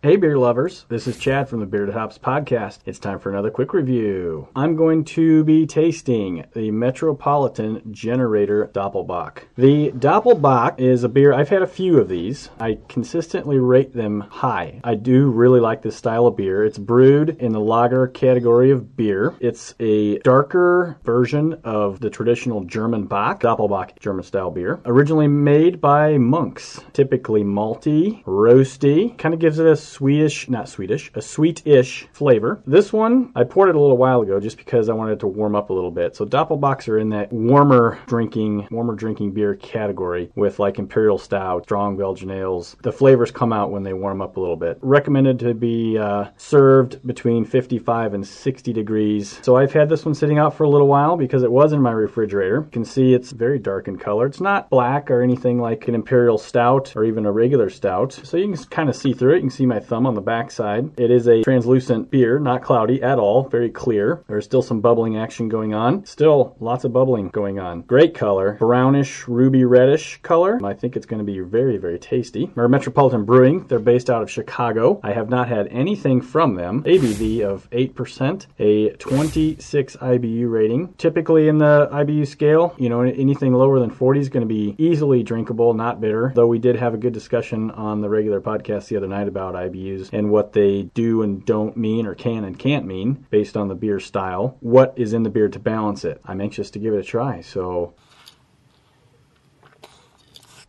Hey, beer lovers. This is Chad from the Bearded Hops Podcast. It's time for another quick review. I'm going to be tasting the Metropolitan Generator Doppelbock. The Doppelbock is a beer, I've had a few of these. I consistently rate them high. I do really like this style of beer. It's brewed in the lager category of beer. It's a darker version of the traditional German Bock, Doppelbock German style beer. Originally made by monks, typically malty, roasty, kind of gives it a Swedish, not Swedish, a sweet-ish flavor. This one, I poured it a little while ago just because I wanted it to warm up a little bit. So Doppelbocks are in that warmer drinking, warmer drinking beer category with like Imperial Stout, strong Belgian ales. The flavors come out when they warm up a little bit. Recommended to be uh, served between 55 and 60 degrees. So I've had this one sitting out for a little while because it was in my refrigerator. You can see it's very dark in color. It's not black or anything like an Imperial Stout or even a regular stout. So you can kind of see through it. You can see my thumb on the back side. It is a translucent beer, not cloudy at all, very clear. There's still some bubbling action going on. Still lots of bubbling going on. Great color, brownish, ruby reddish color. I think it's going to be very, very tasty. Metropolitan Brewing, they're based out of Chicago. I have not had anything from them. ABV of 8%, a 26 IBU rating. Typically in the IBU scale, you know, anything lower than 40 is going to be easily drinkable, not bitter. Though we did have a good discussion on the regular podcast the other night about IBUs and what they do and don't mean or can and can't mean based on the beer style. What is in the beer to balance it? I'm anxious to give it a try. So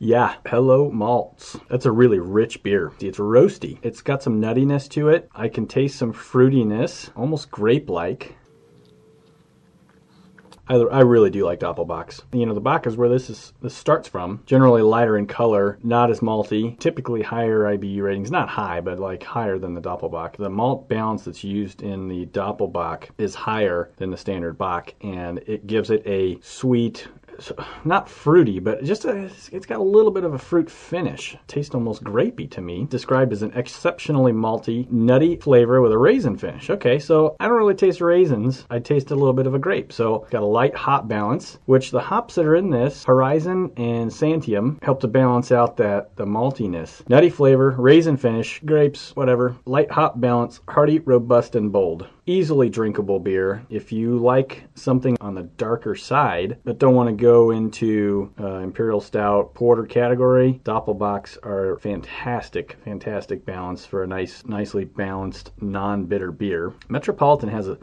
yeah, Hello Malts. That's a really rich beer. It's roasty. It's got some nuttiness to it. I can taste some fruitiness, almost grape-like. I, I really do like Doppelbocks. You know, the Bock is where this is this starts from. Generally lighter in color, not as malty, typically higher IBU ratings. Not high, but like higher than the Doppelbock. The malt balance that's used in the Doppelbock is higher than the standard Bock, and it gives it a sweet, not fruity, but just a, it's got a little bit of a fruit finish. Tastes almost grapey to me. Described as an exceptionally malty, nutty flavor with a raisin finish. Okay, so I don't really taste raisins. I taste a little bit of a grape. So it's got a light hop balance, which the hops that are in this, Horizon and Santiam, help to balance out that the maltiness. Nutty flavor, raisin finish, grapes, whatever. Light hop balance, hearty, robust, and bold easily drinkable beer. If you like something on the darker side, but don't want to go into uh, Imperial Stout Porter category, Doppelbocks are fantastic, fantastic balance for a nice, nicely balanced, non-bitter beer. Metropolitan has a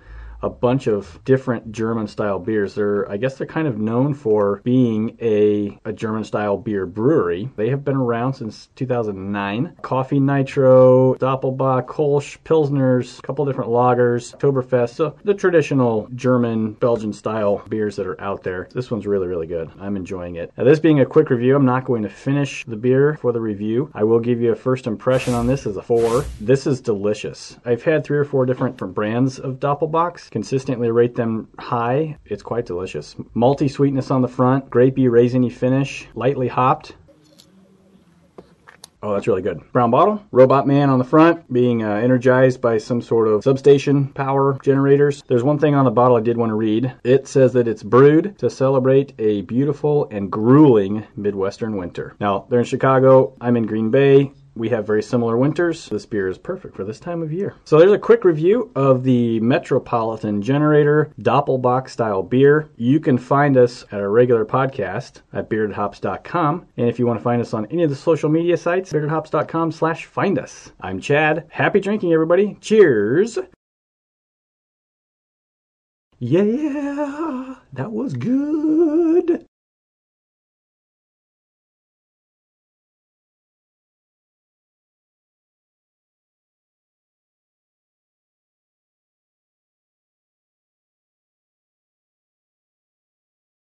a bunch of different German style beers. They're, I guess, they're kind of known for being a, a German style beer brewery. They have been around since 2009. Coffee Nitro, Doppelbock, Kolsch, Pilsners, a couple different lagers, Oktoberfest. So the traditional German, Belgian style beers that are out there. This one's really, really good. I'm enjoying it. Now, this being a quick review, I'm not going to finish the beer for the review. I will give you a first impression on this as a four. This is delicious. I've had three or four different brands of Doppelbocks consistently rate them high. It's quite delicious. Malty sweetness on the front, grapey, raisiny finish, lightly hopped. Oh, that's really good. Brown bottle, Robot Man on the front, being uh, energized by some sort of substation power generators. There's one thing on the bottle I did want to read. It says that it's brewed to celebrate a beautiful and grueling Midwestern winter. Now, they're in Chicago. I'm in Green Bay. We have very similar winters. This beer is perfect for this time of year. So there's a quick review of the Metropolitan Generator Doppelbock style beer. You can find us at our regular podcast at beardedhops.com. And if you want to find us on any of the social media sites, beardedhops.com slash find us. I'm Chad. Happy drinking, everybody. Cheers. Yeah, that was good.